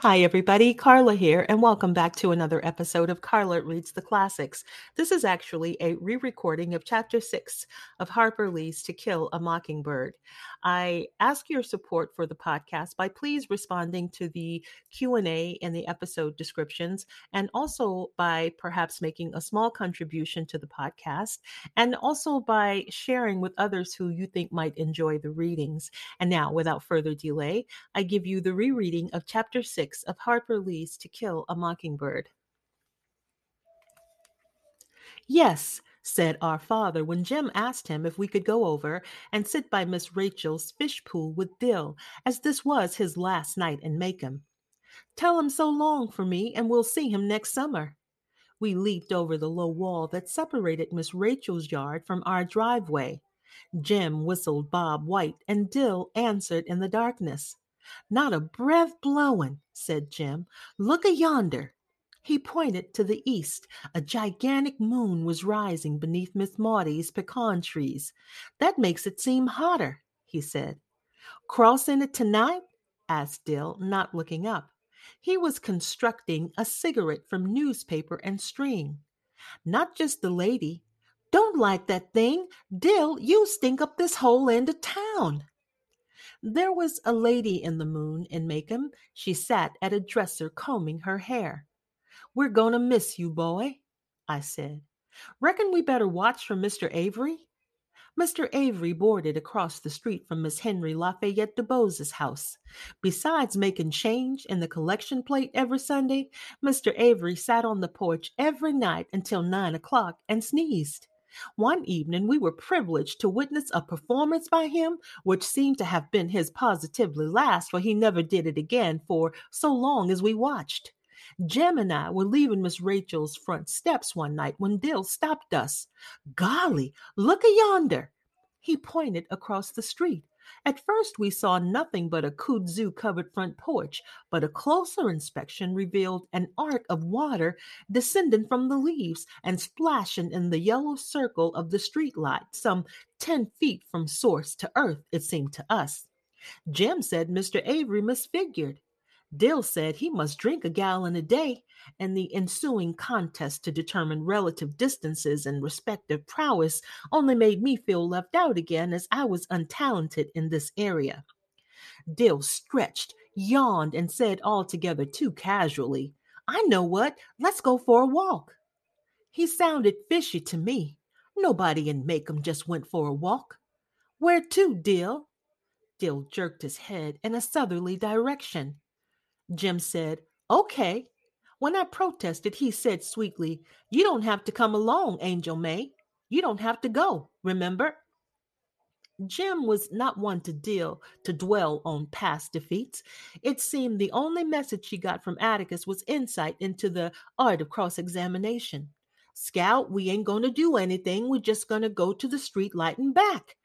Hi, everybody. Karla here, and welcome back to another episode of Karla Reads the Classics. This is actually a re recording of Chapter 6 of Harper Lee's To Kill a Mockingbird. I ask your support for the podcast by please responding to the Q&A in the episode descriptions and also by perhaps making a small contribution to the podcast and also by sharing with others who you think might enjoy the readings. And now, without further delay, I give you the rereading of Chapter 6 of Harper Lee's To Kill a Mockingbird. Yes, said our father when Jem asked him if we could go over and sit by Miss Rachel's fish pool with Dill, as this was his last night in Maycomb. Tell him so long for me, and we'll see him next summer. We leaped over the low wall that separated Miss Rachel's yard from our driveway. Jem whistled Bob White, and Dill answered in the darkness. Not a breath blowin', said Jem. Look a yonder. He pointed to the east. A gigantic moon was rising beneath Miss Maudie's pecan trees. That makes it seem hotter, he said. Crossing it tonight? asked Dill, not looking up. He was constructing a cigarette from newspaper and string. Not just the lady. Don't like that thing. Dill, you stink up this whole end of town. There was a lady in the moon in Macon. She sat at a dresser combing her hair. We're going to miss you, boy, I said. Reckon we better watch for Mr. Avery? Mr. Avery boarded across the street from Miss Henry Lafayette DuBose's house. Besides making change in the collection plate every Sunday, Mr. Avery sat on the porch every night until nine o'clock and sneezed. One evening, we were privileged to witness a performance by him, which seemed to have been his positively last, for he never did it again for so long as we watched. Jem and I were leaving Miss Rachel's front steps one night when Dill stopped us. Golly, look a yonder! He pointed across the street. At first, we saw nothing but a kudzu covered front porch, but a closer inspection revealed an arc of water descending from the leaves and splashing in the yellow circle of the street light, some 10 feet from source to earth, it seemed to us. Jem said Mr. Avery misfigured. Dill said he must drink a gallon a day, and the ensuing contest to determine relative distances and respective prowess only made me feel left out again as I was untalented in this area. Dill stretched, yawned, and said altogether too casually, I know what, let's go for a walk. He sounded fishy to me. Nobody in Maycomb just went for a walk. Where to, Dill? Dill jerked his head in a southerly direction. Jem said, Okay. When I protested, he said sweetly, You don't have to come along, Angel May. You don't have to go, remember? Jem was not one to deal to dwell on past defeats. It seemed the only message she got from Atticus was insight into the art of cross examination. Scout, we ain't going to do anything. We're just going to go to the street light and back.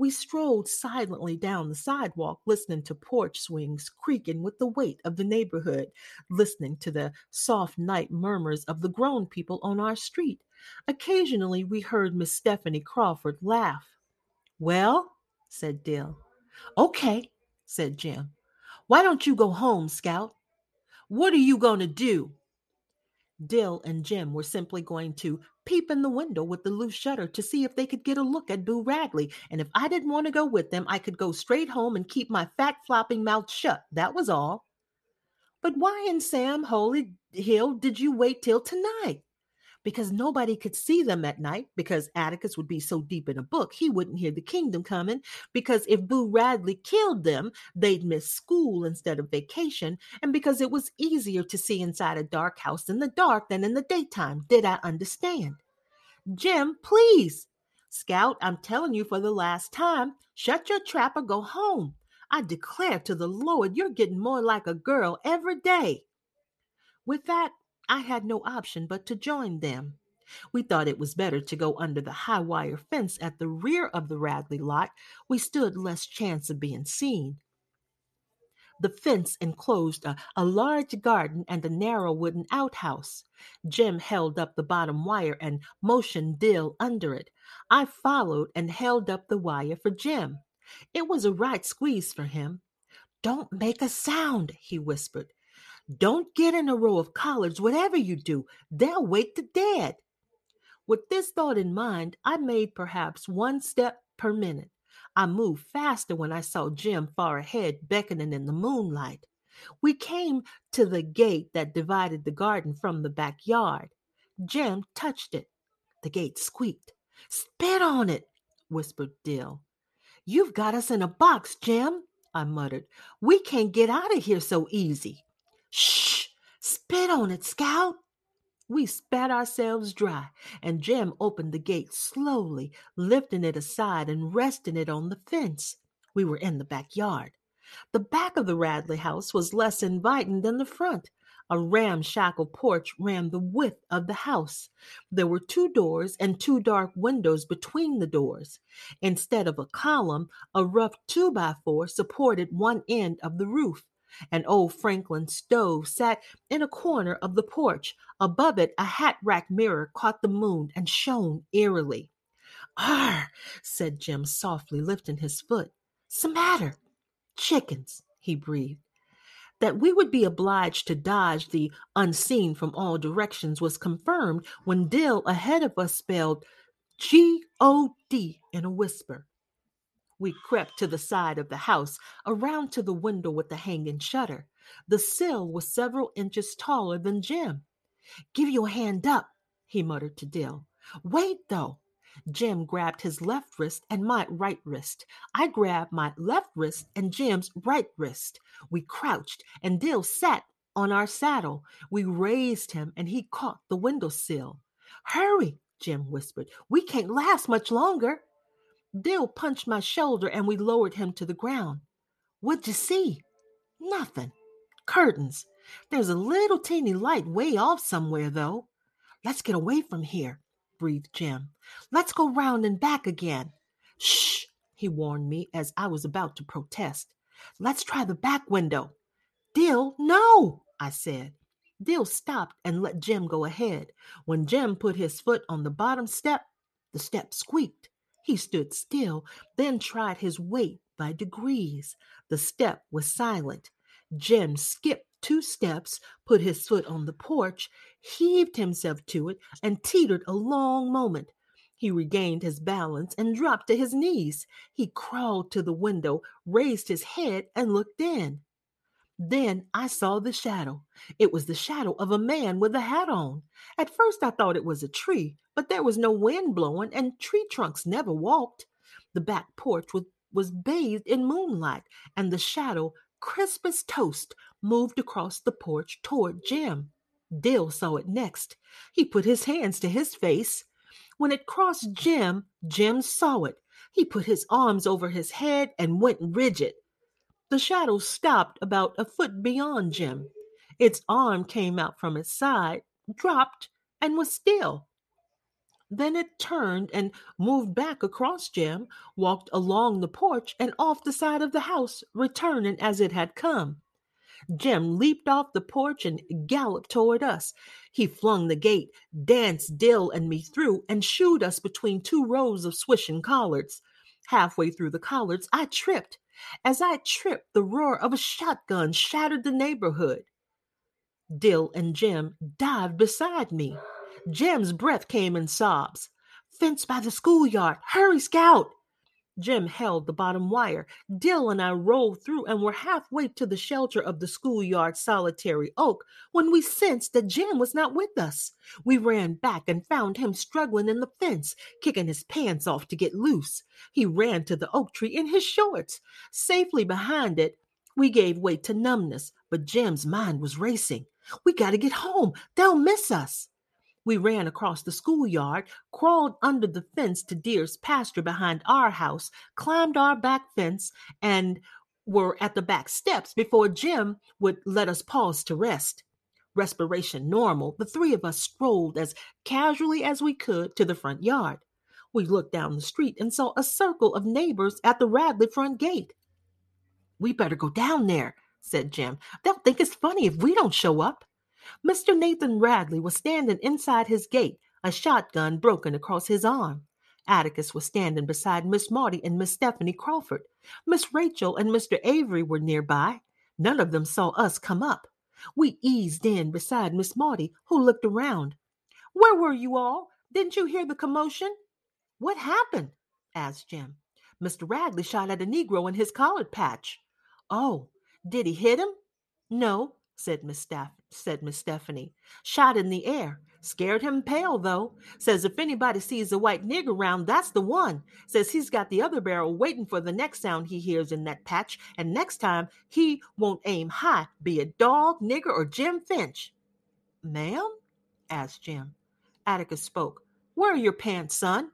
We strolled silently down the sidewalk, listening to porch swings creaking with the weight of the neighborhood, listening to the soft night murmurs of the grown people on our street. Occasionally, we heard Miss Stephanie Crawford laugh. Well, said Dill. Okay, said Jem. Why don't you go home, Scout? What are you going to do? Dill and Jem were simply going to peep in the window with the loose shutter to see if they could get a look at Boo Radley. And if I didn't want to go with them, I could go straight home and keep my fat flopping mouth shut. That was all. But why in Sam Holy Hill did you wait till tonight? Because nobody could see them at night because Atticus would be so deep in a book he wouldn't hear the kingdom coming because if Boo Radley killed them they'd miss school instead of vacation and because it was easier to see inside a dark house in the dark than in the daytime. Did I understand? Jem, please! Scout I'm telling you for the last time shut your trap or go home. I declare to the Lord you're getting more like a girl every day. With that I had no option but to join them. We thought it was better to go under the high wire fence at the rear of the Radley lot. We stood less chance of being seen. The fence enclosed a, a, large garden and a narrow wooden outhouse. Jem held up the bottom wire and motioned Dill under it. I followed and held up the wire for Jem. It was a right squeeze for him. Don't make a sound, he whispered. Don't get in a row of collards, whatever you do, they'll wake the dead. With this thought in mind, I made perhaps one step per minute. I moved faster when I saw Jem far ahead beckoning in the moonlight. We came to the gate that divided the garden from the backyard. Jem touched it. The gate squeaked. Spit on it, whispered Dill. You've got us in a box, Jem, I muttered. We can't get out of here so easy. Shh! Spit on it, Scout. We spat ourselves dry, and Jem opened the gate slowly, lifting it aside and resting it on the fence. We were in the backyard. The back of the Radley house was less inviting than the front. A ramshackle porch ran the width of the house. There were two doors and two dark windows between the doors. Instead of a column, a rough two by four supported one end of the roof. An old Franklin stove sat in a corner of the porch. Above it, a hat rack mirror caught the moon and shone eerily. Arr, said Jem softly, lifting his foot. What's the matter? Chickens, he breathed. That we would be obliged to dodge the unseen from all directions was confirmed when Dill ahead of us spelled G O D in a whisper. We crept to the side of the house, around to the window with the hanging shutter. The sill was several inches taller than Jem. Give your hand up, he muttered to Dill. Wait, though. Jem grabbed his left wrist and my right wrist. I grabbed my left wrist and Jem's right wrist. We crouched, and Dill sat on our saddle. We raised him, and he caught the window sill. Hurry, Jem whispered. We can't last much longer. Dill punched my shoulder, and we lowered him to the ground. What'd you see? Nothing. Curtains. There's a little teeny light way off somewhere, though. Let's get away from here breathed Jem. Let's go round and back again. Shh, he warned me as I was about to protest. Let's try the back window. Dill, no, I said. Dill stopped and let Jem go ahead. When Jem put his foot on the bottom step, the step squeaked. He stood still, then tried his weight by degrees. The step was silent. Jem skipped two steps, put his foot on the porch, heaved himself to it, and teetered a long moment. He regained his balance and dropped to his knees. He crawled to the window, raised his head, and looked in. Then I saw the shadow. It was the shadow of a man with a hat on. At first I thought it was a tree, but there was no wind blowing, and tree trunks never walked. The back porch was, was bathed in moonlight, and the shadow crisp as toast, moved across the porch toward Jem. Dill saw it next. He put his hands to his face. When it crossed Jem, Jem saw it. He put his arms over his head and went rigid. The shadow stopped about a foot beyond Jem. Its arm came out from its side, dropped, and was still. Then it turned and moved back across Jem, walked along the porch and off the side of the house, returning as it had come. Jem leaped off the porch and galloped toward us. He flung the gate, danced Dill and me through, and shooed us between two rows of swishing collards. Halfway through the collards, I tripped. As I tripped, the roar of a shotgun shattered the neighborhood. Dill and Jem dived beside me. Jem's breath came in sobs. Fence by the schoolyard. Hurry, Scout! Jem held the bottom wire. Dill and I rolled through and were halfway to the shelter of the schoolyard solitary oak when we sensed that Jem was not with us. We ran back and found him struggling in the fence, kicking his pants off to get loose. He ran to the oak tree in his shorts. Safely behind it, we gave way to numbness, but Jem's mind was racing. We got to get home. They'll miss us. We ran across the schoolyard, crawled under the fence to Deer's pasture behind our house, climbed our back fence, and were at the back steps before Jem would let us pause to rest. Respiration normal, the three of us strolled as casually as we could to the front yard. We looked down the street and saw a circle of neighbors at the Radley front gate. We better go down there, said Jem. They'll think it's funny if we don't show up. Mr. Nathan Radley was standing inside his gate, a shotgun broken across his arm. Atticus was standing beside Miss Maudie and Miss Stephanie Crawford. Miss Rachel and Mr. Avery were nearby. None of them saw us come up. We eased in beside Miss Maudie, who looked around. Where were you all? Didn't you hear the commotion? What happened? asked Jem. Mr. Radley shot at a Negro in his collard patch. Oh, did he hit him? No, said Miss Staff said Miss Stephanie. Shot in the air. Scared him pale, though. Says if anybody sees a white nigger round, that's the one. Says he's got the other barrel waiting for the next sound he hears in that patch, and next time he won't aim high, be it dog, nigger, or Jem Finch. Ma'am? asked Jem. Atticus spoke. Where are your pants, son?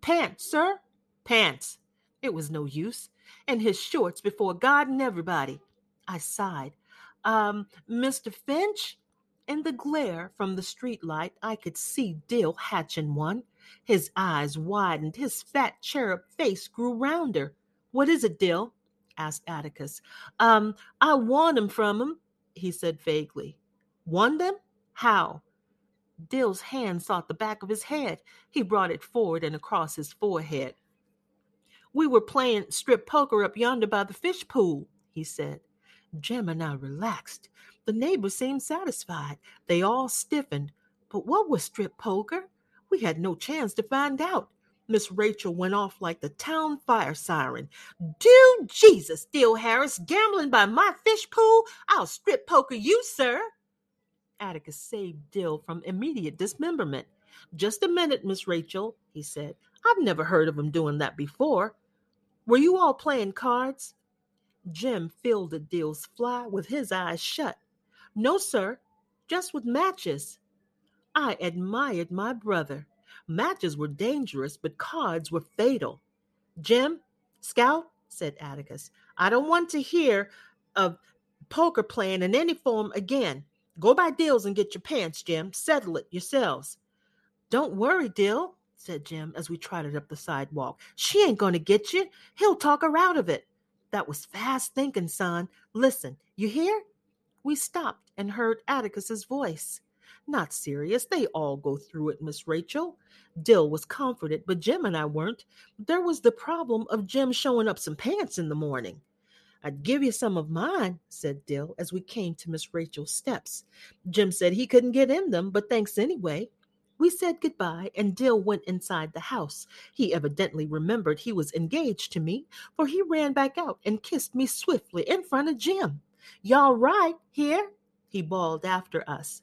Pants, sir? Pants. It was no use. And his shorts before God and everybody. I sighed. Um, Mr. Finch? In the glare from the street light, I could see Dill hatching one. His eyes widened, his fat cherub face grew rounder. What is it, Dill? asked Atticus. Um, I won him from him, he said vaguely. Won them? How? Dill's hand sought the back of his head. He brought it forward and across his forehead. We were playing strip poker up yonder by the fish pool, he said. Jem and I relaxed. The neighbors seemed satisfied. They all stiffened. But what was strip poker? We had no chance to find out. Miss Rachel went off like the town fire siren. Do Jesus, Dill Harris, gambling by my fish pool? I'll strip poker you, sir. Atticus saved Dill from immediate dismemberment. Just a minute, Miss Rachel, he said. I've never heard of him doing that before. Were you all playing cards? Jem filled the Dill's fly with his eyes shut. No, sir, just with matches. I admired my brother. Matches were dangerous, but cards were fatal. Jem, Scout, said Atticus, I don't want to hear of poker playing in any form again. Go by Dill's and get your pants, Jem. Settle it yourselves. Don't worry, Dill, said Jem as we trotted up the sidewalk. She ain't going to get you. He'll talk her out of it. That was fast thinking, son. Listen, you hear? We stopped and heard Atticus's voice. Not serious. They all go through it, Miss Rachel. Dill was comforted, but Jem and I weren't. There was the problem of Jem showing up some pants in the morning. I'd give you some of mine, said Dill as we came to Miss Rachel's steps. Jem said he couldn't get in them, but thanks anyway. We said goodbye, and Dill went inside the house. He evidently remembered he was engaged to me, for he ran back out and kissed me swiftly in front of Jem. Y'all right here? he bawled after us.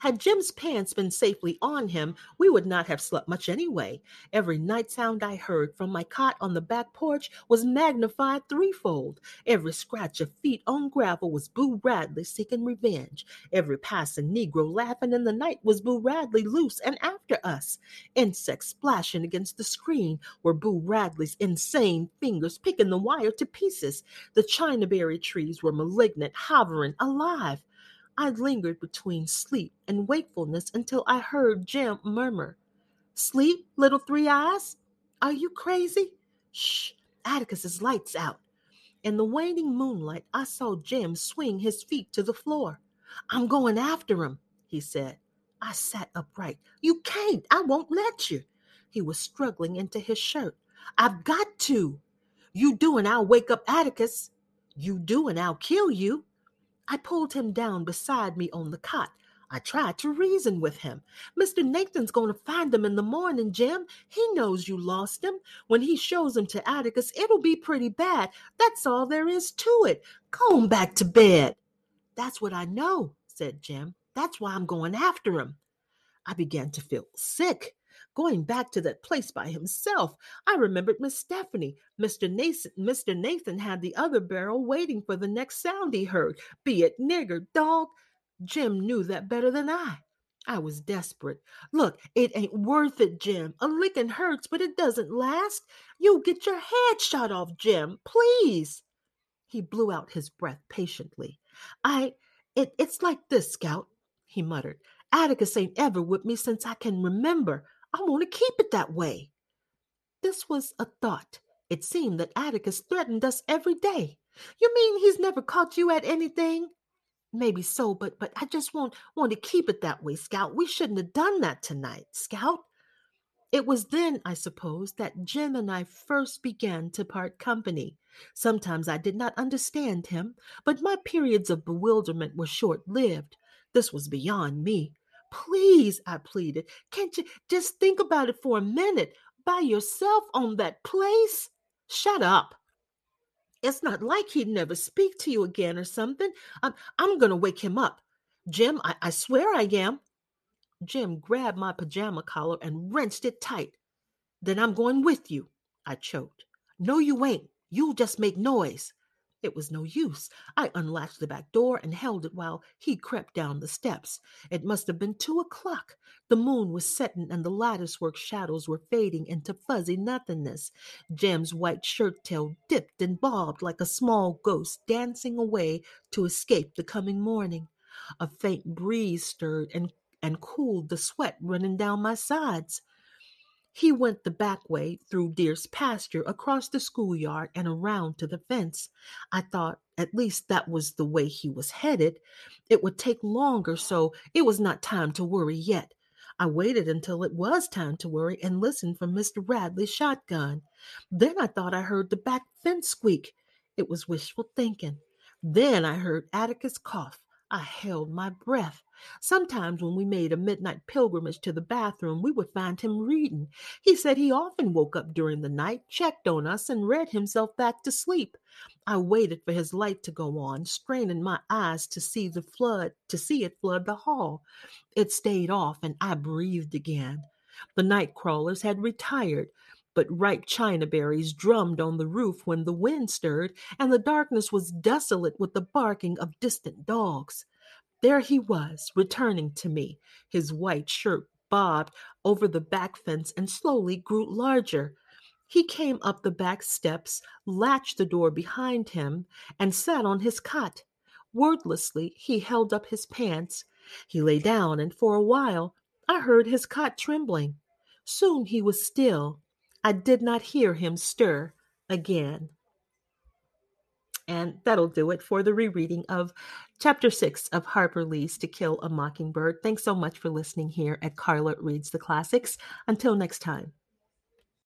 Had Jem's pants been safely on him, we would not have slept much anyway. Every night sound I heard from my cot on the back porch was magnified threefold. Every scratch of feet on gravel was Boo Radley seeking revenge. Every passing Negro laughing in the night was Boo Radley loose and after us. Insects splashing against the screen were Boo Radley's insane fingers picking the wire to pieces. The chinaberry trees were malignant, hovering, alive. I lingered between sleep and wakefulness until I heard Jem murmur, Sleep, little three eyes? Are you crazy? Shh, Atticus's light's out. In the waning moonlight, I saw Jem swing his feet to the floor. I'm going after him, he said. I sat upright. You can't. I won't let you. He was struggling into his shirt. I've got to. You do, and I'll wake up Atticus. You do, and I'll kill you. I pulled him down beside me on the cot. I tried to reason with him. Mr. Nathan's going to find him in the morning, Jem. He knows you lost him. When he shows him to Atticus, it'll be pretty bad. That's all there is to it. Go on back to bed. That's what I know, said Jem. That's why I'm going after him. I began to feel sick going back to that place by himself. I remembered Miss Stephanie. Mr. Nathan, Mr. Nathan had the other barrel waiting for the next sound he heard, be it nigger, dog. Jem knew that better than I. I was desperate. Look, it ain't worth it, Jem. A licking hurts, but it doesn't last. You get your head shot off, Jem, please. He blew out his breath patiently. I, it, it's like this, Scout, he muttered. Atticus ain't ever with me since I can remember. I want to keep it that way. This was a thought. It seemed that Atticus threatened us every day. You mean he's never caught you at anything? Maybe so, but but I just want want to keep it that way, Scout. We shouldn't have done that tonight, Scout. It was then, I suppose, that Jem and I first began to part company. Sometimes I did not understand him, but my periods of bewilderment were short lived. This was beyond me. Please, I pleaded, can't you just think about it for a minute? By yourself on that place? Shut up. It's not like he'd never speak to you again or something. I'm, I'm going to wake him up. Jem, I, I swear I am. Jem grabbed my pajama collar and wrenched it tight. Then I'm going with you, I choked. No, you ain't. You'll just make noise. It was no use. I unlatched the back door and held it while he crept down the steps. It must have been two o'clock. The moon was setting and the latticework shadows were fading into fuzzy nothingness. Jem's white shirt tail dipped and bobbed like a small ghost dancing away to escape the coming morning. A faint breeze stirred and, and cooled the sweat running down my sides. He went the back way through Deer's pasture, across the schoolyard, and around to the fence. I thought at least that was the way he was headed. It would take longer, so it was not time to worry yet. I waited until it was time to worry and listened for Mr. Radley's shotgun. Then I thought I heard the back fence squeak. It was wishful thinking. Then I heard Atticus cough. I held my breath. Sometimes when we made a midnight pilgrimage to the bathroom, we would find him reading. He said he often woke up during the night, checked on us, and read himself back to sleep. I waited for his light to go on, straining my eyes to see the flood, to see it flood the hall. It stayed off, and I breathed again. The night crawlers had retired but ripe china berries drummed on the roof when the wind stirred, and the darkness was desolate with the barking of distant dogs. There he was, returning to me. His white shirt bobbed over the back fence and slowly grew larger. He came up the back steps, latched the door behind him, and sat on his cot. Wordlessly, he held up his pants. He lay down, and for a while I heard his cot trembling. Soon he was still, I did not hear him stir again. And that'll do it for the rereading of chapter six of Harper Lee's To Kill a Mockingbird. Thanks so much for listening here at Karla Reads the Classics. Until next time.